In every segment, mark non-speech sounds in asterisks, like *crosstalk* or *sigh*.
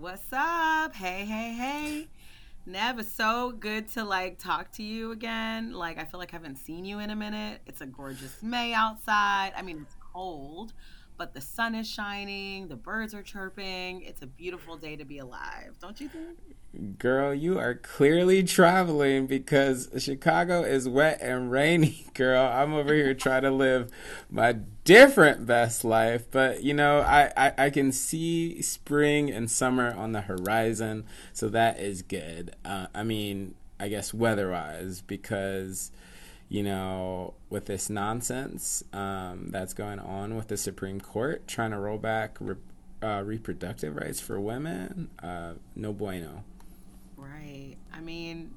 What's up? Hey, hey, hey. Nev, it's so good to like talk to you again. Like, I feel like I haven't seen you in a minute. It's a gorgeous May outside. I mean, it's cold, but the sun is shining, the birds are chirping. It's a beautiful day to be alive, don't you think? Girl, you are clearly traveling because Chicago is wet and rainy, *laughs* girl. I'm over here trying to live my different best life, but you know, I, I, I can see spring and summer on the horizon, so that is good. Uh, I mean, I guess weather wise, because you know, with this nonsense um, that's going on with the Supreme Court trying to roll back re- uh, reproductive rights for women, uh, no bueno. Right. I mean,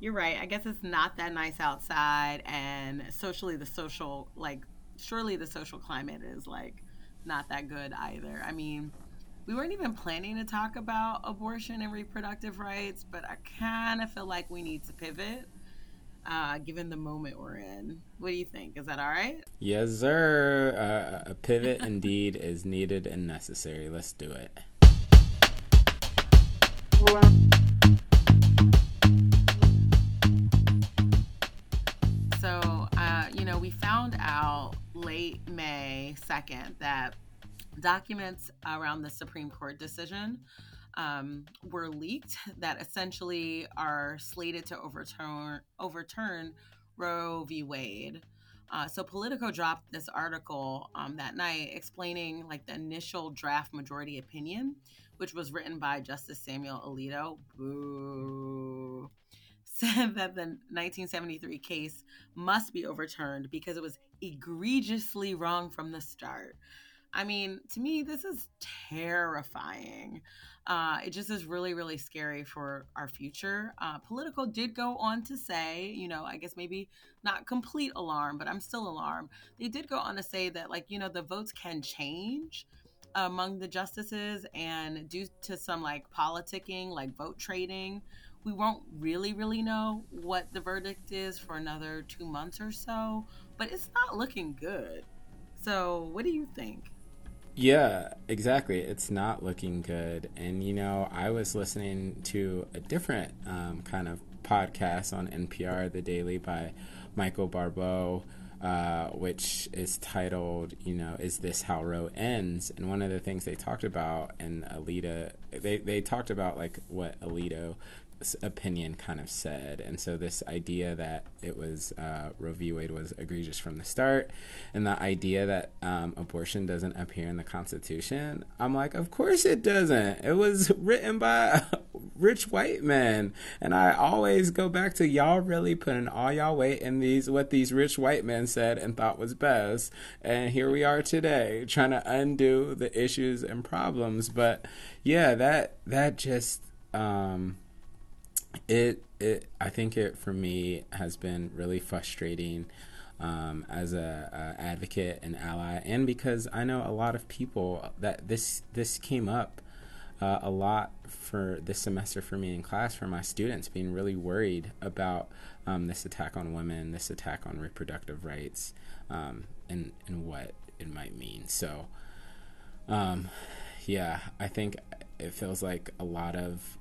you're right. I guess it's not that nice outside, and socially, the social, like, surely the social climate is, like, not that good either. I mean, we weren't even planning to talk about abortion and reproductive rights, but I kind of feel like we need to pivot uh, given the moment we're in. What do you think? Is that all right? Yes, sir. Uh, a pivot indeed is needed and necessary. Let's do it. So, uh, you know, we found out late May 2nd that documents around the Supreme Court decision um, were leaked that essentially are slated to overturn overturn Roe v. Wade. Uh, so Politico dropped this article um, that night explaining like the initial draft majority opinion, which was written by Justice Samuel Alito. Boo. *laughs* Said that the 1973 case must be overturned because it was egregiously wrong from the start. I mean, to me, this is terrifying. Uh, it just is really, really scary for our future. Uh, Politico did go on to say, you know, I guess maybe not complete alarm, but I'm still alarmed. They did go on to say that, like, you know, the votes can change among the justices, and due to some like politicking, like vote trading, we won't really, really know what the verdict is for another two months or so, but it's not looking good. So, what do you think? Yeah, exactly. It's not looking good. And, you know, I was listening to a different um, kind of podcast on NPR, The Daily, by Michael Barbaro. Uh, which is titled, you know, Is This How Roe Ends? And one of the things they talked about, and Alito, they, they talked about like what Alito opinion kind of said. And so this idea that it was uh, Roe v. Wade was egregious from the start, and the idea that um, abortion doesn't appear in the Constitution, I'm like, of course it doesn't. It was written by rich white men, and I always go back to y'all really putting all y'all weight in these what these rich white men said and thought was best, and here we are today trying to undo the issues and problems. But yeah, that that just um, it it I think it for me has been really frustrating um, as a, a, advocate and ally, and because I know a lot of people that this this came up uh, a lot for this semester for me in class for my students being really worried about um, this attack on women, this attack on reproductive rights, um, and and what it might mean. So, um, yeah, I think it feels like a lot of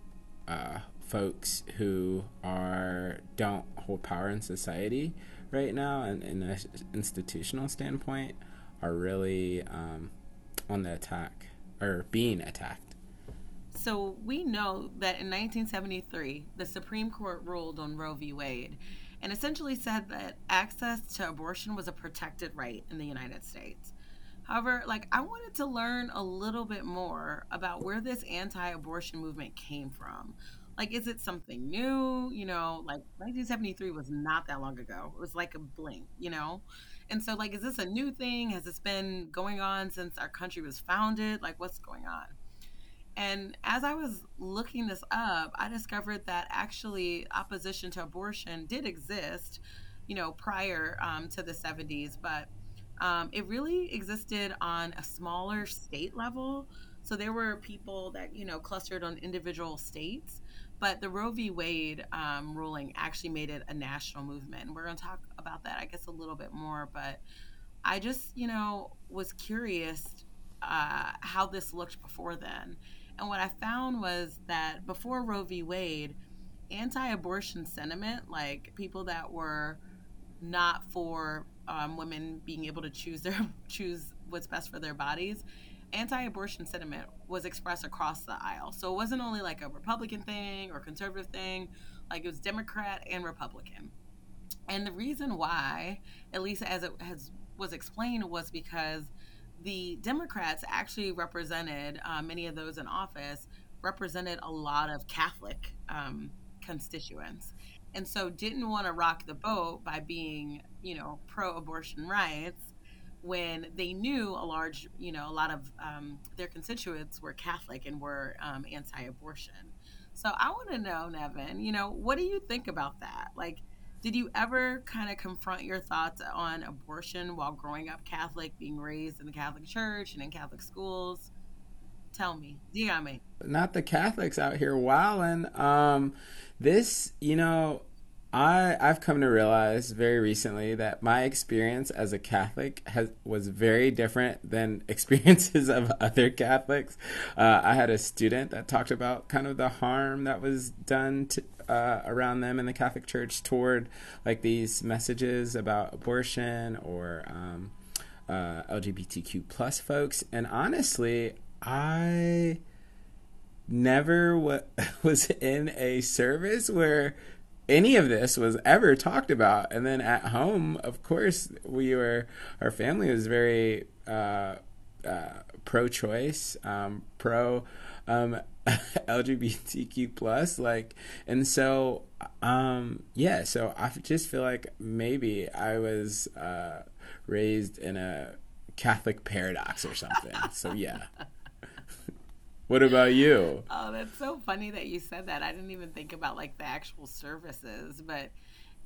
uh, folks who are don't hold power in society right now and in an institutional standpoint are really um, on the attack or being attacked. So we know that in 1973, the Supreme Court ruled on Roe v. Wade and essentially said that access to abortion was a protected right in the United States. However, like I wanted to learn a little bit more about where this anti-abortion movement came from. Like, is it something new? You know, like 1973 was not that long ago. It was like a blink, you know? And so, like, is this a new thing? Has this been going on since our country was founded? Like, what's going on? And as I was looking this up, I discovered that actually opposition to abortion did exist, you know, prior um, to the 70s, but um, it really existed on a smaller state level. So there were people that, you know, clustered on individual states. But the Roe v. Wade um, ruling actually made it a national movement. And we're going to talk about that, I guess, a little bit more. But I just, you know, was curious uh, how this looked before then. And what I found was that before Roe v. Wade, anti abortion sentiment, like people that were not for um, women being able to choose their *laughs* choose what's best for their bodies anti-abortion sentiment was expressed across the aisle. So it wasn't only like a republican thing or conservative thing like it was democrat and republican. And the reason why at least as it has was explained was because the democrats actually represented uh, many of those in office represented a lot of catholic um, constituents. And so didn't want to rock the boat by being you know pro-abortion rights when they knew a large you know a lot of um, their constituents were catholic and were um, anti-abortion. So i want to know nevin you know what do you think about that? Like did you ever kind of confront your thoughts on abortion while growing up catholic being raised in the catholic church and in catholic schools? Tell me. Dígame not the catholics out here wilding um this, you know, I I've come to realize very recently that my experience as a Catholic has was very different than *laughs* experiences of other Catholics. Uh, I had a student that talked about kind of the harm that was done to, uh, around them in the Catholic Church toward like these messages about abortion or um, uh, LGBTQ plus folks, and honestly, I never w- *laughs* was in a service where any of this was ever talked about. And then at home, of course, we were, our family was very uh, uh, pro choice, um, pro um, *laughs* LGBTQ plus, like, and so, um, yeah, so I just feel like maybe I was uh, raised in a Catholic paradox or something. so, yeah. *laughs* What about you? Oh, that's so funny that you said that. I didn't even think about like the actual services, but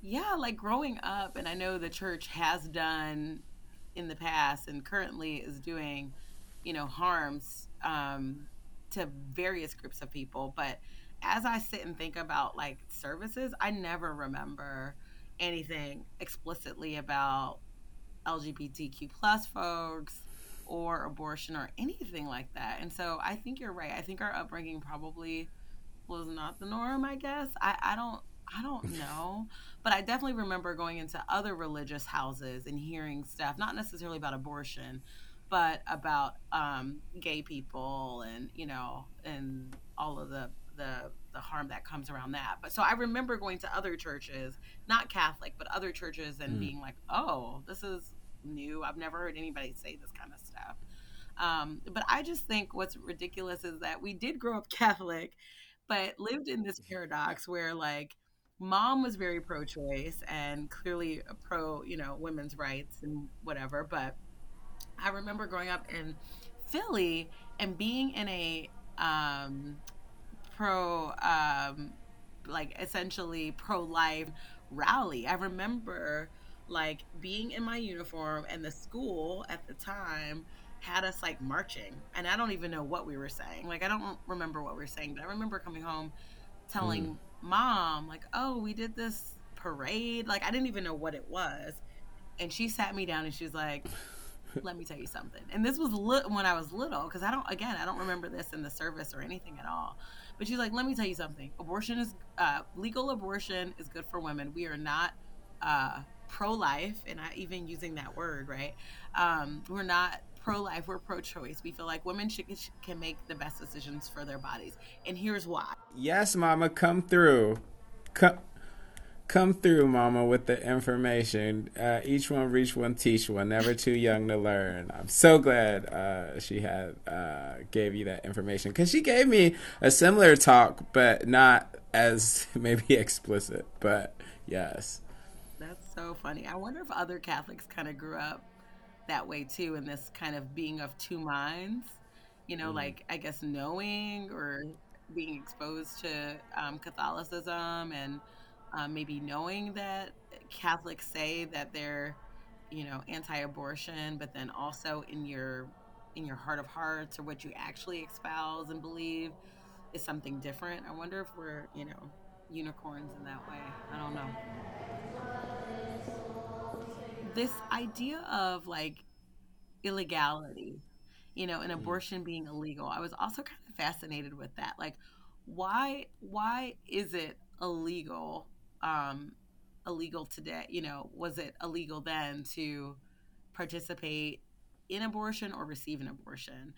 yeah, like growing up, and I know the church has done in the past and currently is doing, you know, harms um, to various groups of people. But as I sit and think about like services, I never remember anything explicitly about LGBTQ plus folks or abortion or anything like that. And so I think you're right. I think our upbringing probably was not the norm, I guess. I, I don't I don't *laughs* know. But I definitely remember going into other religious houses and hearing stuff, not necessarily about abortion, but about um, gay people and, you know, and all of the, the the harm that comes around that. But so I remember going to other churches, not Catholic, but other churches and mm. being like, "Oh, this is new. I've never heard anybody say this kind of stuff. Um, but I just think what's ridiculous is that we did grow up *laughs* Catholic, but lived in this paradox where like mom was very pro-choice and clearly pro, you know, women's rights and whatever. But I remember growing up in Philly and being in a um, pro, um, like essentially pro-life rally. I remember like being in my uniform and the school at the time had us like marching and i don't even know what we were saying like i don't remember what we were saying but i remember coming home telling mm. mom like oh we did this parade like i didn't even know what it was and she sat me down and she's like let me tell you something and this was when i was little because i don't again i don't remember this in the service or anything at all but she's like let me tell you something abortion is uh, legal abortion is good for women we are not uh, pro-life and not even using that word right um, we're not pro-life we're pro-choice. We feel like women should, can make the best decisions for their bodies and here's why. Yes mama come through. Come come through mama with the information. Uh, each one reach one teach one. Never too young to learn. I'm so glad uh, she had uh, gave you that information because she gave me a similar talk but not as *laughs* maybe explicit but yes so funny. I wonder if other Catholics kind of grew up that way too, in this kind of being of two minds. You know, mm. like I guess knowing or being exposed to um, Catholicism and um, maybe knowing that Catholics say that they're, you know, anti-abortion, but then also in your in your heart of hearts or what you actually espouse and believe is something different. I wonder if we're, you know, unicorns in that way. I don't know this idea of like illegality you know, an Mm. abortion being illegal. I was also kind of fascinated with that. Like, why why is it illegal? Um, illegal today? You know, was it illegal then to participate in abortion or receive an abortion?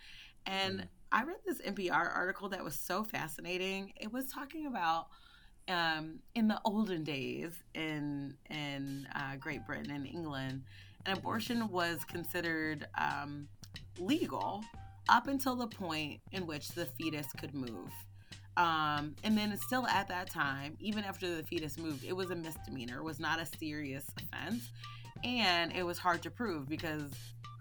And Mm. I read this NPR article that was so fascinating. It was talking about um, in the olden days in in uh, Great Britain and England, an abortion was considered um, legal up until the point in which the fetus could move. Um, and then still at that time, even after the fetus moved, it was a misdemeanor, it was not a serious offense. And it was hard to prove because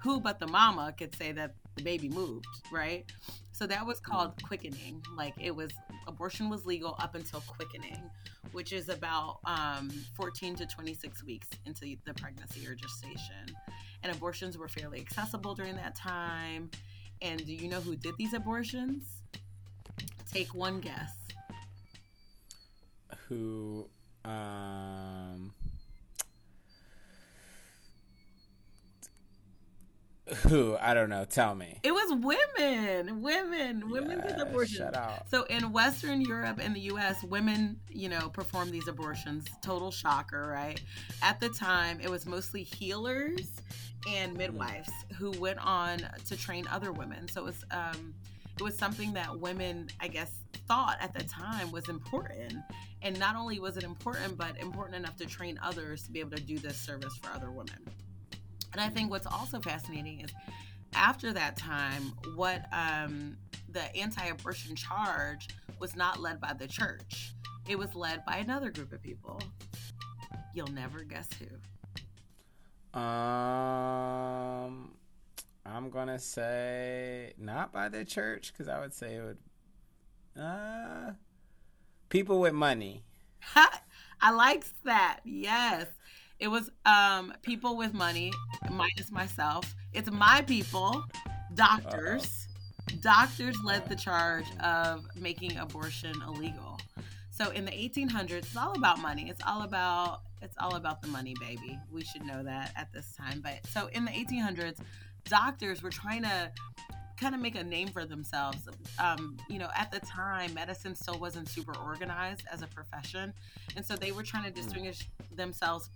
who but the mama could say that the baby moved, right? So that was called quickening. Like it was, abortion was legal up until quickening, which is about um, 14 to 26 weeks into the pregnancy or gestation. And abortions were fairly accessible during that time. And do you know who did these abortions? Take one guess. Who, um, who? I don't know. Tell me. It was women. Women. Women did abortions. So in Western Europe and the US, women, you know, perform these abortions. Total shocker, right? At the time, it was mostly healers and midwives who went on to train other women. So it was um it was something that women, I guess, thought at the time was important. And not only was it important, but important enough to train others to be able to do this service for other women. And I think what's also fascinating is after that time, what um, the anti abortion charge was not led by the church, it was led by another group of people. You'll never guess who. Um, I'm gonna say not by the church because I would say it would. Uh, people with money. *laughs* I liked that. Yes. It was um, people with money, minus myself. It's my people, doctors. Doctors led the charge of making abortion illegal. So in the 1800s, it's all about money. It's all about it's all about the money, baby. We should know that at this time. But so in the 1800s, doctors were trying to kind of make a name for themselves. Um, you know, at the time, medicine still wasn't super organized as a profession, and so they were trying to distinguish themselves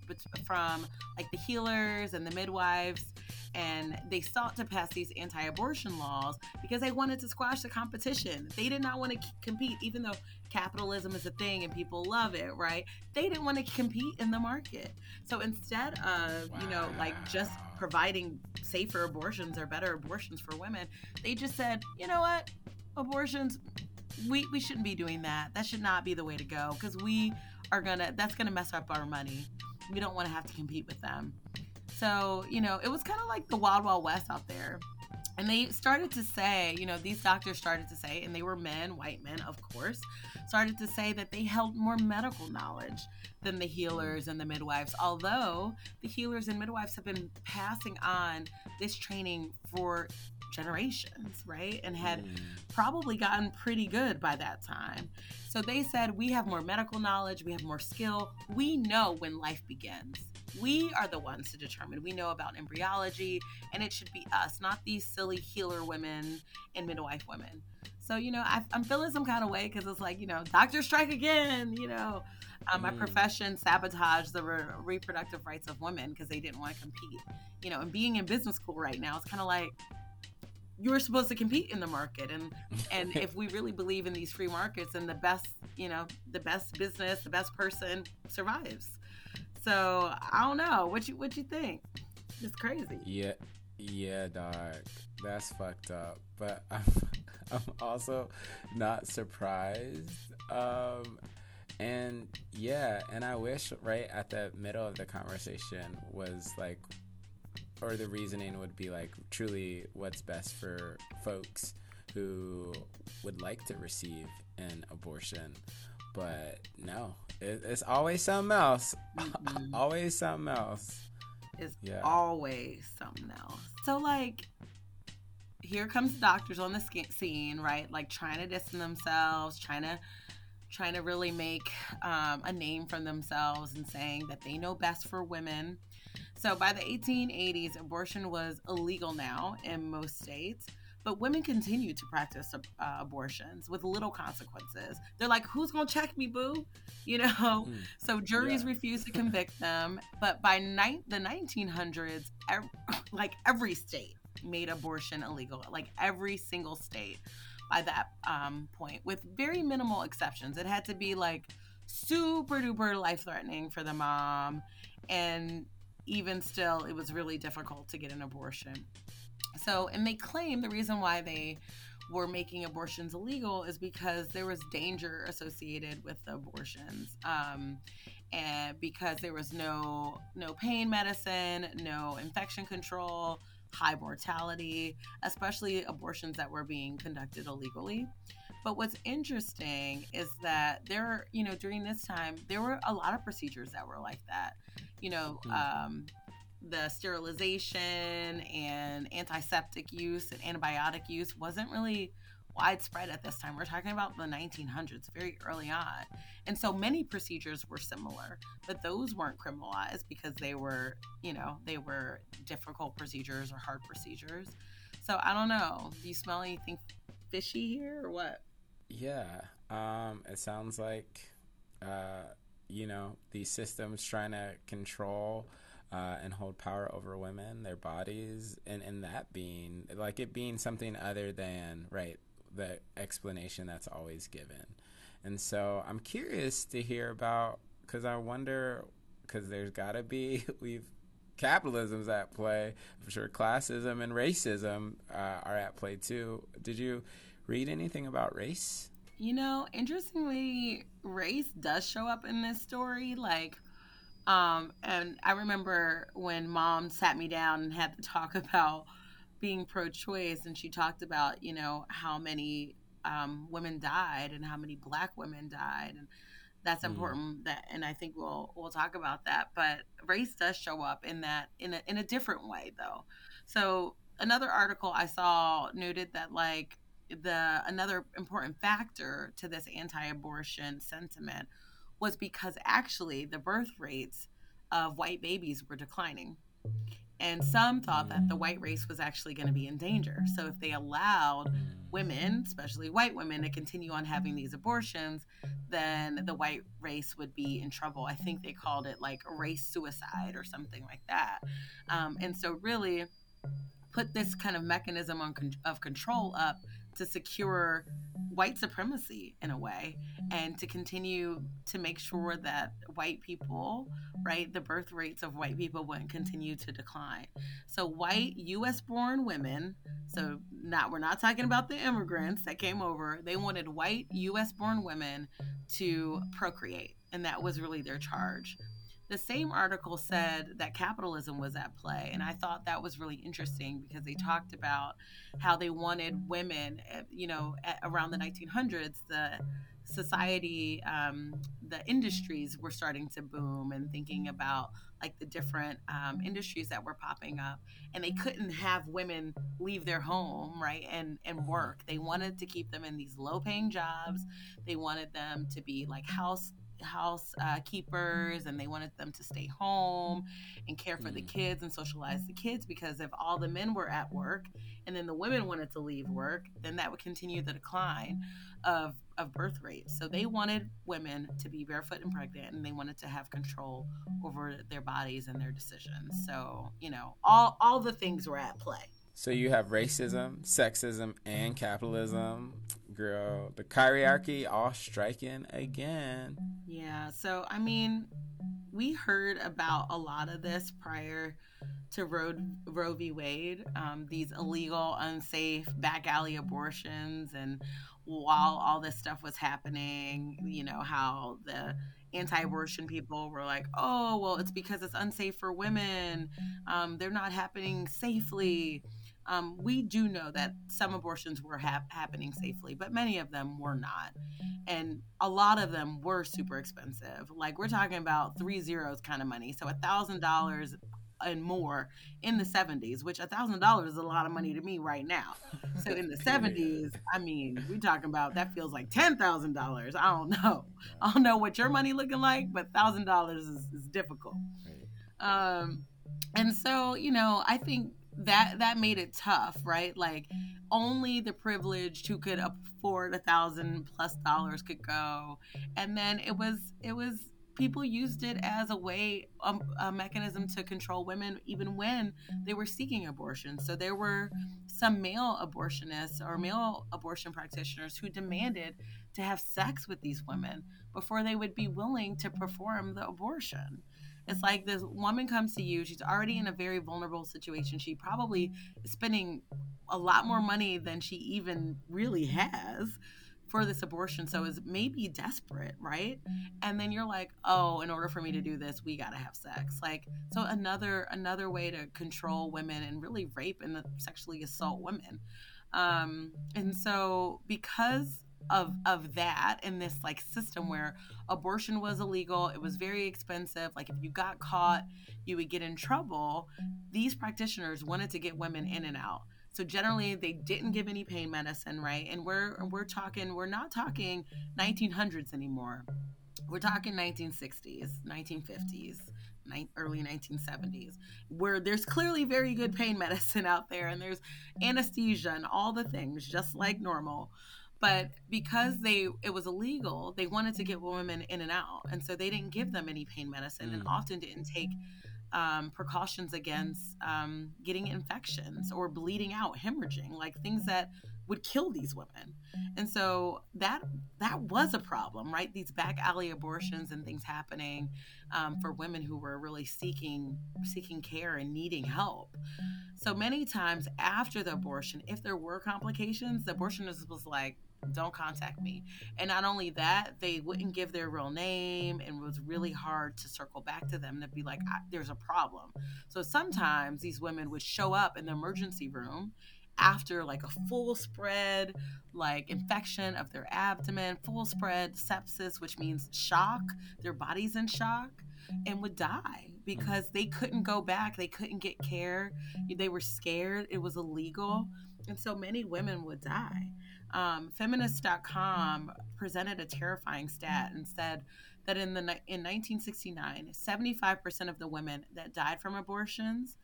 from like the healers and the midwives. And they sought to pass these anti-abortion laws because they wanted to squash the competition. They did not want to compete, even though capitalism is a thing and people love it, right? They didn't want to compete in the market. So instead of, you know, like just providing safer abortions or better abortions for women, they just said, you know what, abortions, we, we shouldn't be doing that. That should not be the way to go because we are gonna, that's gonna mess up our money. We don't want to have to compete with them. So, you know, it was kind of like the Wild Wild West out there. And they started to say, you know, these doctors started to say, and they were men, white men, of course, started to say that they held more medical knowledge than the healers and the midwives. Although the healers and midwives have been passing on this training for generations, right? And had Mm. probably gotten pretty good by that time. So they said, We have more medical knowledge, we have more skill, we know when life begins. We are the ones to determine. We know about embryology, and it should be us, not these silly healer women and midwife women. So, you know, I, I'm feeling some kind of way because it's like, you know, doctor strike again, you know. Um, my Mm. profession sabotaged the re- reproductive rights of women because they didn't want to compete. You know, and being in business school right now, it's kind of like, you're supposed to compete in the market and and *laughs* if we really believe in these free markets and the best you know the best business the best person survives so i don't know what you what you think it's crazy Yeah, yeah, dog. That's fucked up. But *laughs* I'm, I'm also not surprised. Um, and yeah, and I wish right at the middle of the conversation was like, or the reasoning would be like truly what's best for folks who would like to receive an abortion. But no, it, it's always something else. Mm-mm. *laughs* always something else. it's Yeah. always something else so like here comes the doctors on the scene right like trying to distance themselves trying to trying to really make um, a name for themselves and saying that they know best for women so by the 1880s abortion was illegal now in most states but women continue to practice uh, abortions with little consequences. They're like, "Who's gonna check me, boo?" *laughs* You know. Mm. So juries yeah. refuse to *laughs* convict them. But by ni- the 1900s, ev- *laughs* like every state made abortion illegal. Like every single state by that um, point, with very minimal exceptions. It had to be like super duper life threatening for the mom, and even still, it was really difficult to get an abortion. So, and they claim the reason why they were making abortions illegal is because there was danger associated with the abortions. Um, and because there was no no pain medicine, no infection control, high mortality, especially abortions that were being conducted illegally. But what's interesting is that there, you know, during this time, there were a lot of procedures that were like that. You know, mm-hmm. um, the sterilization and antiseptic use and antibiotic use wasn't really widespread at this time. We're talking about the 1900s, very early on. And so many procedures were similar, but those weren't criminalized because they were, you know, they were difficult procedures or hard procedures. So I don't know. Do you smell anything fishy here or what? Yeah. Um, it sounds like, uh, you know, these systems trying to control uh, and hold power over women, their bodies, and, and that being like it being something other than right the explanation that's always given. And so I'm curious to hear about because I wonder because there's got to be *laughs* we've capitalism's at play. I'm sure classism and racism uh, are at play too. Did you read anything about race? You know, interestingly, race does show up in this story. Like, um, and I remember when mom sat me down and had to talk *laughs* about being pro-choice, and she talked about you know how many um, women died and how many Black women died, and that's mm-hmm. important. Mm. That, and I think we'll we'll talk about that. But race does show up in that in a in a different way, though. So another article I saw noted that like the another important factor to this anti-abortion sentiment was because actually the birth rates of white babies were declining. And some thought that the white race was actually going to be in danger. So if they allowed women, especially white women, to continue on having these abortions, then the white race would be in trouble. I think they called it like race suicide or something like that. Um, and so, really, put this kind of mechanism on, of control up to secure white supremacy in a way and to continue to make sure that white people, right, the birth rates of white people wouldn't continue to decline. So white US born women, so not we're not talking about the immigrants that came over, they wanted white US born women to procreate and that was really their charge the same article said that capitalism was at play. And I thought that was really interesting because they talked about how they wanted women, eh, you know, around the 1900s, the society, um, the industries were starting to boom and thinking about like the different um, industries that were popping up. And they couldn't have women leave their home, right, and, and work. They wanted to keep them in these low paying jobs. They wanted them to be like house house uh, keepers and they wanted them to stay home and care for the mm. kids and socialize the kids because if all the men were at work and then the women wanted to leave work then that would continue the decline of of birth rates so they wanted women to be barefoot and pregnant and they wanted to have control over their bodies and their decisions so you know all all the things were at play so you have racism, sexism, and capitalism. Girl, the hierarchy all striking again. Yeah. So I mean, we heard about a lot of this prior to Roe, Roe v. Wade. Um, these illegal, unsafe, back alley abortions, and while all this stuff was happening, you know how the anti-abortion people were like, "Oh, well, it's because it's unsafe for women. Um, they're not happening safely." Um, we do know that some abortions were ha- happening safely, but many of them were not. And a lot of them were super expensive. Like we're talking about three zeros kind of money. So a thousand dollars and more in the 70s, which a thousand dollars is a lot of money to me right now. So in the *laughs* 70s, I mean, we're talking about that feels like ten thousand dollars. I don't know. I don't know what your money looking like, but thousand dollars is difficult. Um, and so you know, I think that that made it tough, right? Like only the privileged who could afford a thousand plus dollars could go, and then it was it was people used it as a way um, a mechanism to control women even when they were seeking abortion. So there were some male abortionists or male abortion practitioners who demanded to have sex with these women before they would be willing to perform the abortion it's like this woman comes to you she's already in a very vulnerable situation she probably is spending a lot more money than she even really has for this abortion so is maybe desperate right? And then you're like oh in order for me to do this we got to have sex. Like so another another way to control women and really rape and sexually assault women. Um and so because of of that in this like system where abortion was illegal it was very expensive like if you got caught you would get in trouble these practitioners wanted to get women in and out so generally, they didn't give any pain medicine, right? And we're we're talking we're not talking 1900s anymore. We're talking 1960s, 1950s, early 1970s, where there's clearly very good pain *laughs* medicine out there, and there's anesthesia and all the things, just like normal but because they it was illegal they wanted to get women in and out and so they didn't give them any pain medicine and mm. often didn't take um, precautions against um, getting infections or bleeding out, hemorrhaging, like things that would kill these women. And so that that was a problem, right? These back alley abortions and things happening um, for women who were really seeking seeking care and needing help. So many times after the abortion, if there were complications, the abortionist was like, don't contact me. And not only that, they wouldn't give their real name and it was really hard to circle back to them to be like, there's a problem. So sometimes these women would show up in the emergency room after like a full spread like infection of their abdomen full spread sepsis which means shock their body's in shock and would die because they couldn't go back they couldn't get care they were scared it was illegal and so many women would die um, feminist.com presented a terrifying stat and said that in the in 1969, 75% of the women that died from abortions,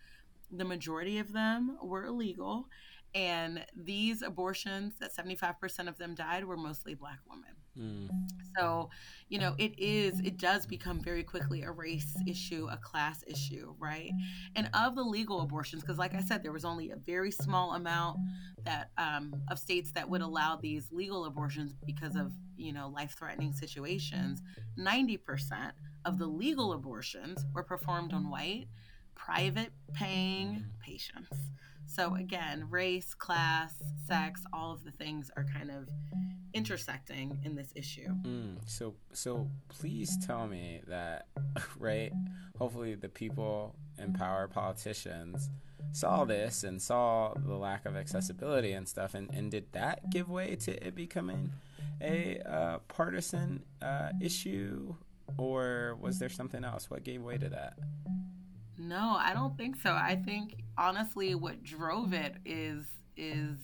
the majority of them were illegal, and these abortions that 75% of them died were mostly black women. Mm. So, you know, it is, it does become very quickly a race issue, a class issue, right? And of the legal abortions, because like I said, there was only a very small amount that um, of states that would allow these legal abortions because of, you know, life threatening situations. 90% of the legal abortions were performed on white, private paying patients. So again, race, class, sex, all of the things are kind of intersecting in this issue. Mm, so so please tell me that *laughs* right, hopefully the people in power politicians saw this and saw the lack of accessibility and stuff and, and did that give way to it becoming a uh, partisan uh, issue? Or was there something else? What gave way to that no, I don't think so. I think honestly what drove it is is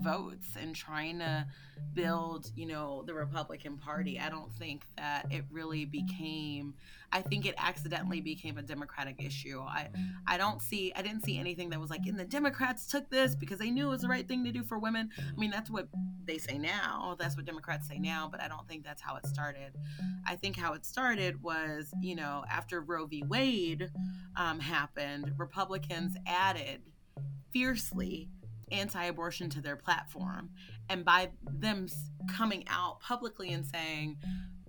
votes and trying to build, you know, the Republican Party. I don't think that it really became I think it accidentally became a Democratic issue. I I don't see I didn't see anything that was like, and the Democrats took this because they knew it was the right thing to do for women. I mean, that's what they say now. That's what Democrats say now, but I don't think that's how it started. I think how it started was, you know, after Roe v. Wade um, happened, Republicans added fiercely anti-abortion to their platform and by them coming out publicly and saying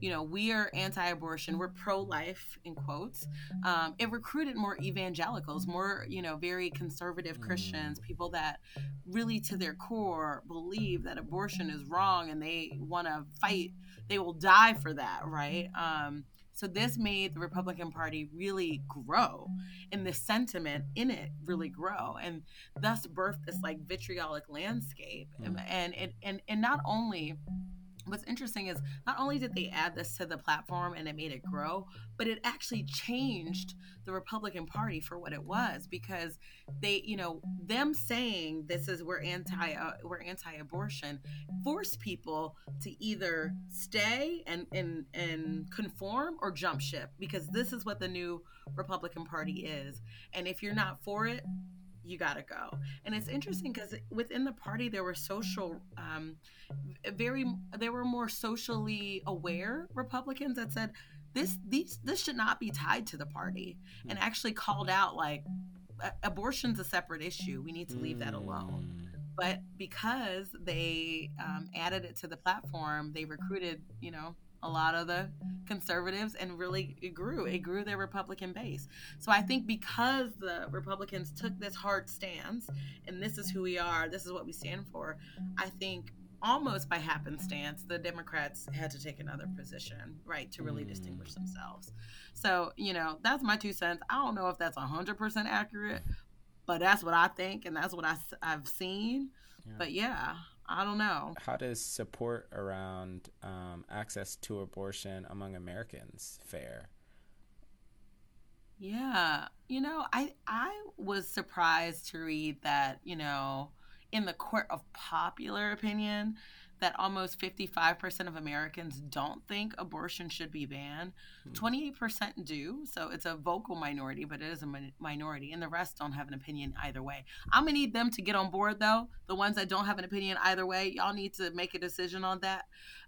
you know, we are anti-abortion, we're pro-life in quotes. Um, it recruited more evangelicals, more you know, very conservative Christians, mm. people that really to their core believe that abortion is wrong and they want to fight. They will die for that, right? Um, so this made the Republican Party really grow, and the sentiment in it really grow, and thus birthed this like vitriolic landscape. And mm. and and, and not only what's interesting is not only did they add this to the platform and it made it grow, but it actually changed the Republican Party for what it was because they, you know, them saying this is we're anti uh, we're anti-abortion forced people to either stay and and and conform or jump ship because this is what the new Republican Party is. And if you're not for it, you got to go. And it's interesting because within the party, there were social, um, very, there were more socially aware Republicans that said this, these, this should not be tied to the party, and actually called out like abortion's a separate issue. We need to leave that alone. Mm. But because they um, added it to the platform, they recruited, you know, a lot of the conservatives and really it grew. It grew their republican base. So i think because the republicans took this hard stance and this is who we are this is what we stand for i think almost by happenstance the democrats had to take another position right to really distinguish mm. themselves. So you know that's my two cents. I don't know if that's 100% accurate but that's what i think and that's what I, i've seen. Yeah. but yeah I don't know. How does support around um, access to abortion among Americans fare? Yeah, you know, I I was surprised to read that you know in the court of popular opinion that almost 55% of Americans don't think abortion should be banned. Hmm. 28% do. So it's a vocal minority, but it is a minority. And the rest don't have an opinion either way. I'm going to need them to get on board, though. The ones that don't have an opinion either way, y'all need to make a decision on that.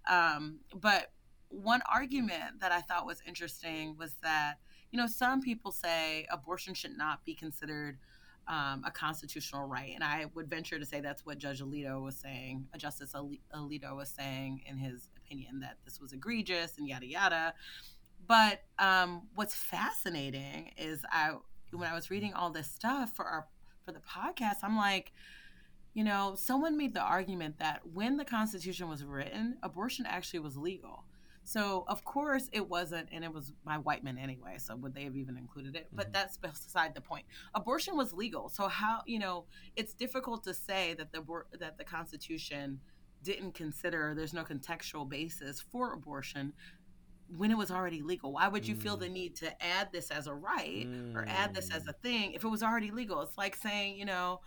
Um, but one argument that I thought was interesting was that, you know, some people say abortion should not be considered um, a constitutional right. And I would venture to say that's what Judge Alito was saying, uh, Justice Alito was saying in his opinion that this was egregious and yada yada. But um, what's fascinating is I when I was reading all this stuff for our for the podcast, I'm like, you know, someone made the argument that when the Constitution was written, abortion actually was legal. So of course it wasn't, and it was by white men anyway. So would they have even included it? Mm-hmm. But that's beside the point. Abortion was legal. So how you know it's difficult to say that the that the Constitution didn't consider there's no contextual basis for abortion when it was already legal. Why would you mm. feel the need to add this as a right mm. or add this as a mm. thing if it was already legal? It's like saying you know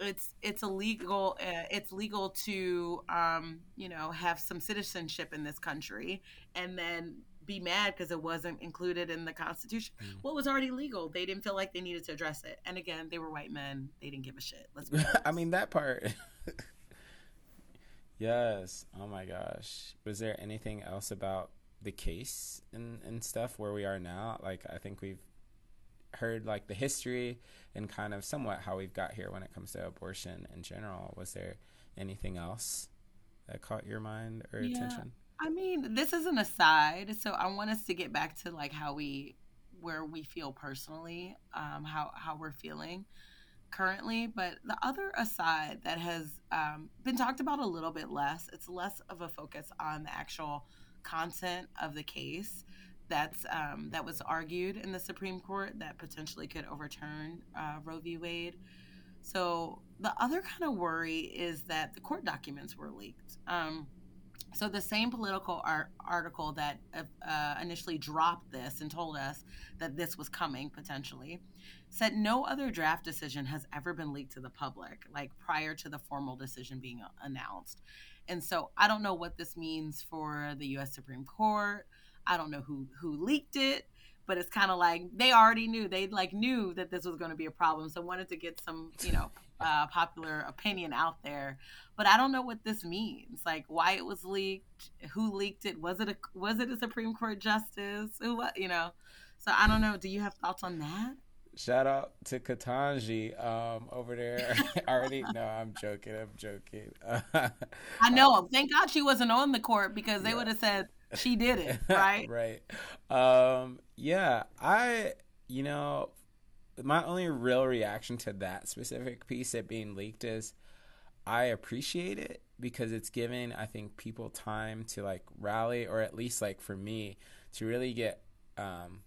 it's it's illegal uh, it's legal to um, you know have some citizenship in this country and then be mad because it wasn't included in the constitution. Mm. well was already legal they didn't feel like they needed to address it. And again they were white men they didn't give a shit. Let's be *laughs* i mean that part. *laughs* Yes. Oh my gosh. Was there anything else about the case and, and stuff where we are now? Like i think we've heard like the history and kind of somewhat how we've got here when it comes to abortion in general. Was there anything else that caught your mind or yeah. attention? I mean, this is an aside, so I want us to get back to like how we, where we feel personally, um, how how we're feeling currently. But the other aside that has um, been talked about a little bit less, it's less of a focus on the actual content of the case that's um, that was argued in the Supreme Court that potentially could overturn uh, Roe v. Wade. So the other kind of worry is that the court documents were leaked. Um, so the same Politico art- article that uh, uh, initially dropped this and told us that this was coming potentially said no other draft decision has ever been leaked to the public, like prior to the formal decision being announced. And so I don't know what this means for the U.S. Supreme Court. I don't know who who leaked it, but it's kind of like they already knew. They like knew that this was going to be a problem, so wanted to get some, you know, *laughs* uh, popular opinion out there. But I don't know what this means. Like why it was leaked, who leaked it? Was it a was it a Supreme Court justice? Who what you know? So I don't know. Do you have thoughts on that? Shout out to Ketanji um, over there. *laughs* *laughs* Already, no, I'm joking. I'm joking. I know. Thank God she wasn't on the court because they yeah. would have said she did it, *laughs* right? right. Um, yeah, I, you know, my only real reaction to that specific piece it being leaked is I appreciate it because it's given I think people time to like rally or at least like for me to really get um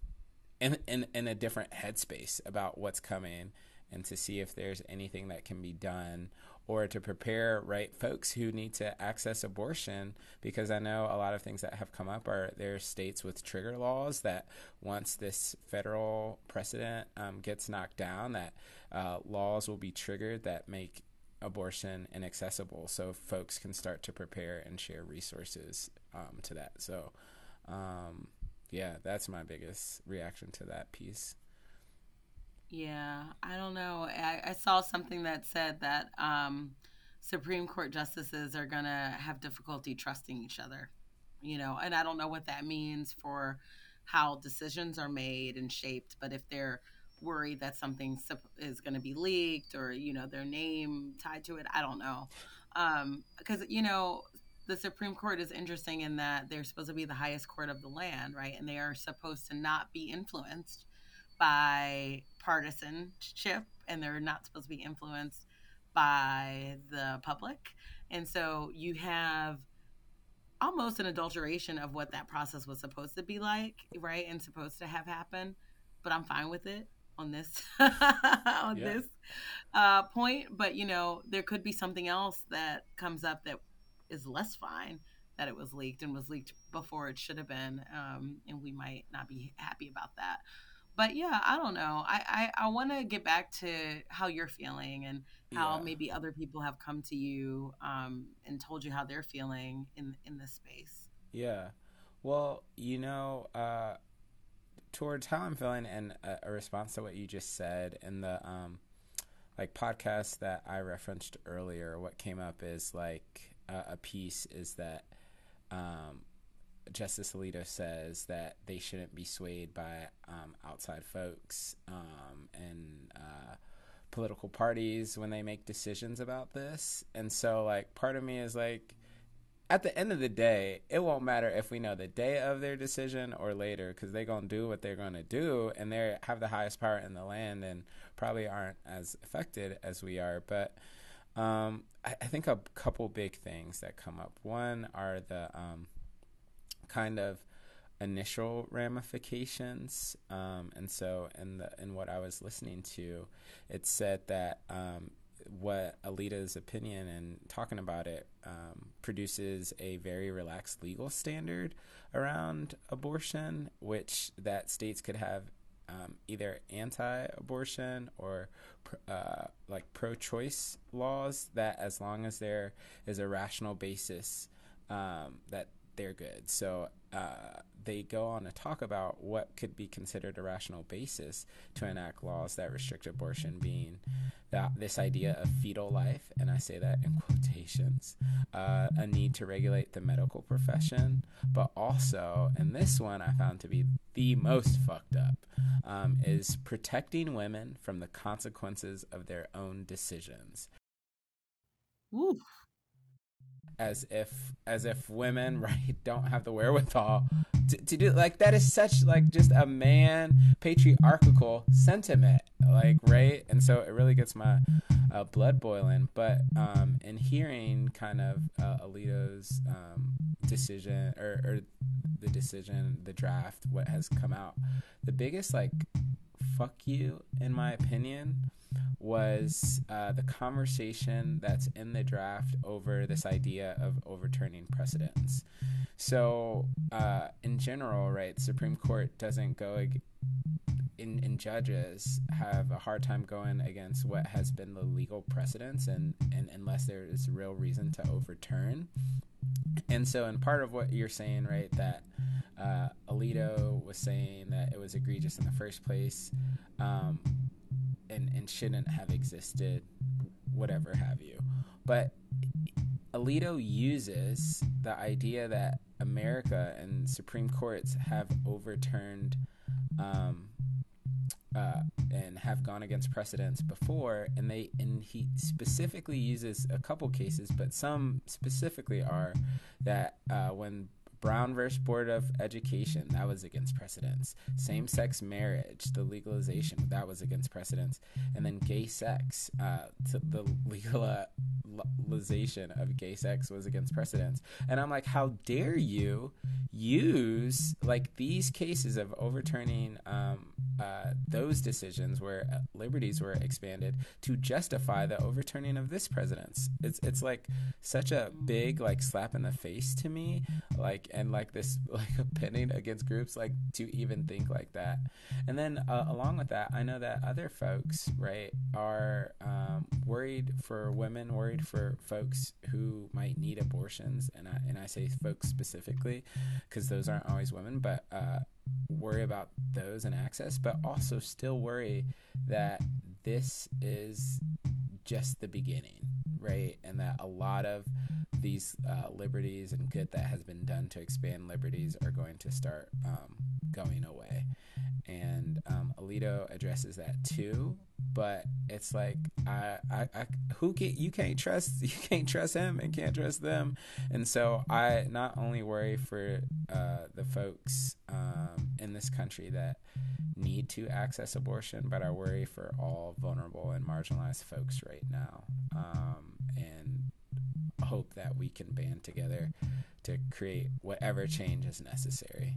in in in a different headspace about what's coming and to see if there's anything that can be done or to prepare right folks who need to access abortion because I know a lot of things that have come up are there are states with trigger laws that once this federal precedent um, gets knocked down that uh, laws will be triggered that make abortion inaccessible so folks can start to prepare and share resources um, to that. So um, yeah that's my biggest reaction to that piece Yeah, I don't know. I, I saw something that said that um, Supreme Court justices are going to have difficulty trusting each other, you know, and I don't know what that means for how decisions are made and shaped, but if they're worried that something is going to be leaked or, you know, their name tied to it, I don't know. Because, um, you know, the Supreme Court is interesting in that they're supposed to be the highest court of the land, right? And they are supposed to not be influenced by partisanship and they're not supposed to be influenced by the public. And so you have almost an adulteration of what that process was supposed to be like, right? And supposed to have happened. But I'm fine with it on this *laughs* on yeah. this uh, point. But you know, there could be something else that comes up that is less fine that it was leaked and was leaked before it should have been, um, and we might not be happy about that but yeah, I don't know. I I, I want to get back to how you're feeling and how yeah. maybe other people have come to you um, and told you how they're feeling in in this space. Yeah, well, you know, uh, towards how I'm feeling and a, a, response to what you just said in the um, like podcast that I referenced earlier. What came up is like uh, a piece is that um, Justice Alito says that they shouldn't be swayed by um, outside folks um, and uh, political parties when they make decisions about this. And so, like, part of me is like, at the end of the day, it won't matter if we know the day of their decision or later, because they're gonna do what they're gonna do, and they have the highest power in the land, and probably aren't as affected as we are. But um, I, I, think a couple big things that come up. One are the um, kind of initial ramifications. Um, and so, in the in what I was listening to, it said that um, what Alito's opinion and talking about it um, produces a very relaxed legal standard around abortion, which that states could have um, either anti-abortion or uh, like pro-choice laws that, as long as there is a rational basis, um, that they're good. So uh, they go on to talk about what could be considered a rational basis to enact laws that restrict abortion, being that this idea of fetal life, and I say that in quotations, uh, a need to regulate the medical profession, but also, and this one I found to be the most fucked up, um, is protecting women from the consequences of their own decisions. Ooh as if as if women *laughs* right don't have the wherewithal to, to do like that is such like just a man patriarchal sentiment like right? And so it really gets my uh, blood boiling. But um in hearing kind of uh, alito's um decision or, or the decision the draft what has come out the biggest like fuck you in my opinion was uh, the conversation that's in the draft over this idea of overturning precedents. So, uh, in general, right, Supreme Court doesn't go. Ag- in, in judges have a hard time going against what has been the legal precedents and, and unless there is real reason to overturn and so in part of what you're saying right that uh, alito was saying that it was egregious in the first place um, and, and shouldn't have existed, whatever have you. But Alito uses the idea that America and Supreme Courts have overturned um, uh, and have gone against precedents before, and they and he specifically uses a couple cases, but some specifically are that uh, when Brown versus Board of Education, that was against precedents. Same sex marriage, the legalization, that was against precedents. And then gay sex, uh, the legalization of gay sex was against precedents. And I'm like, how dare you use like these cases of overturning um, uh, those decisions where uh, liberties were expanded to justify the overturning of this president's? It's it's like such a big like slap in the face to me. Like and like this *laughs* like opinion against groups like to even think like that. And then uh, along with that i know that other folks right are um, worried for women worried for folks who might need abortions and i and i say folks specifically because those aren't always women but uh, worry about those and access, but also still worry that this is just the beginning, right? And that a lot of these uh, liberties and good that has been done to expand liberties are going to start um, going away. And um, Alito addresses that too, but it's like I, I, I who can you can't trust *laughs* you can't trust him and can't trust them, and so I not only worry for uh, the folks um, in this country that need to access abortion, but I worry for all vulnerable and marginalized folks right now, um, and hope that we can band together to create whatever change is necessary.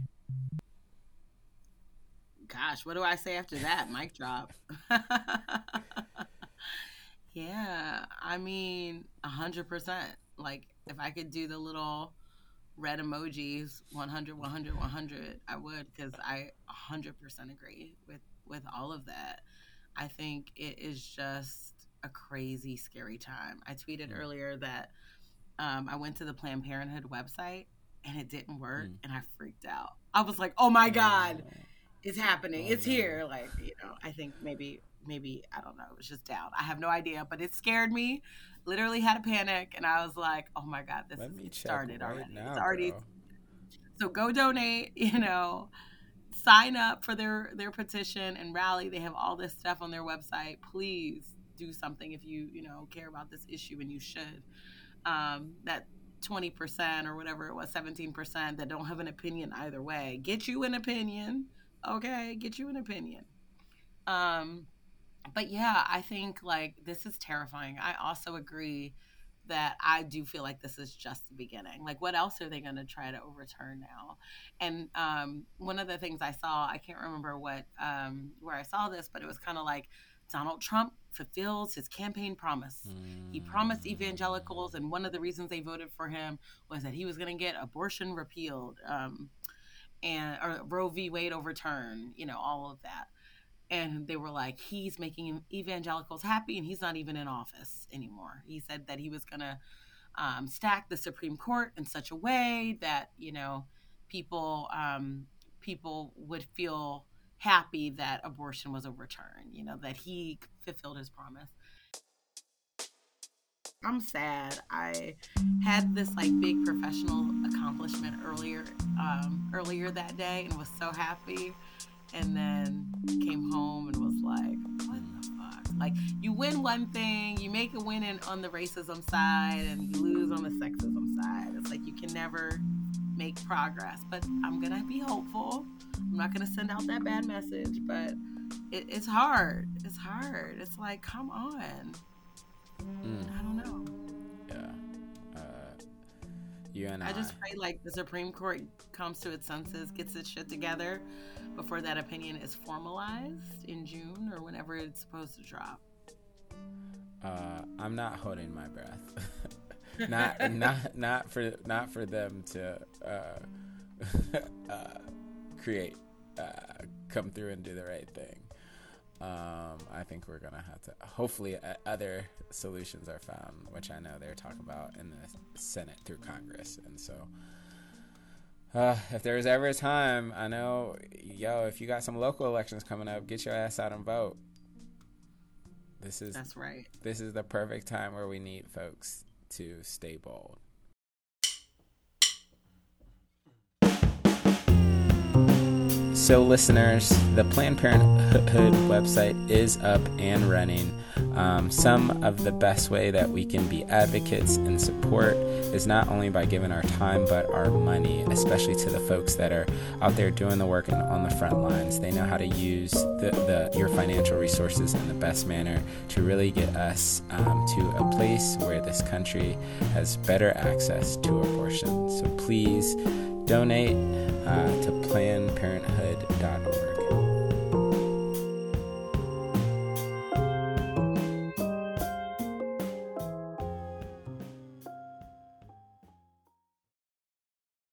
Gosh, what do I say after that? Mic drop. *laughs* yeah, I mean, a hundred percent. Like, if I could do the little red emojis 100 100 100 i would because i 100% agree with with all of that i think it is just a crazy scary time i tweeted mm. earlier that um, i went to the planned parenthood website and it didn't work mm. and i freaked out i was like oh my god oh. It's happening oh, it's no. here like you know i think maybe maybe i don't know it was just down i have no idea but it scared me literally had a panic and I was like, oh my God, this is, started right already. Now, it's already. Bro. So go donate, *laughs* you know, sign up for their, their petition and rally. They have all this stuff on their website. Please do something if you, you know, care about this issue and you should. Um, that 20% or whatever it was, 17% that don't have an opinion either way. Get you an opinion. Okay. Get you an opinion. Um, but yeah, I think like this is terrifying. I also agree that I do feel like this is just the beginning. Like, what else are they going to try to overturn now? And um, one of the things I saw, I can't remember what um, where I saw this, but it was kind of like Donald Trump fulfills his campaign promise. Mm. He promised evangelicals, and one of the reasons they voted for him was that he was going to get abortion repealed um, and or Roe v. Wade overturned. You know, all of that and they were like he's making evangelicals happy and he's not even in office anymore he said that he was going to um, stack the supreme court in such a way that you know people um, people would feel happy that abortion was overturned you know that he fulfilled his promise i'm sad i had this like big professional accomplishment earlier um, earlier that day and was so happy and then came home and was like, what the fuck? Like, you win one thing, you make a win in, on the racism side, and you lose on the sexism side. It's like you can never make progress. But I'm gonna be hopeful. I'm not gonna send out that bad message, but it, it's hard. It's hard. It's like, come on. Mm. I don't know. Yeah. Uh, you and I, I just pray like the Supreme Court comes to its senses, gets its shit together before that opinion is formalized in June or whenever it's supposed to drop? Uh, I'm not holding my breath. *laughs* not not not for not for them to uh, *laughs* uh, create uh, come through and do the right thing. Um, I think we're gonna have to. Hopefully, uh, other solutions are found, which I know they're talking about in the Senate through Congress, and so uh, if there's ever a time, I know, yo, if you got some local elections coming up, get your ass out and vote. This is that's right. This is the perfect time where we need folks to stay bold. So, listeners, the Planned Parenthood website is up and running. Um, some of the best way that we can be advocates and support is not only by giving our time but our money, especially to the folks that are out there doing the work and on the front lines. They know how to use the, the your financial resources in the best manner to really get us um, to a place where this country has better access to abortion. So please donate uh, to PlannedParenthood.org.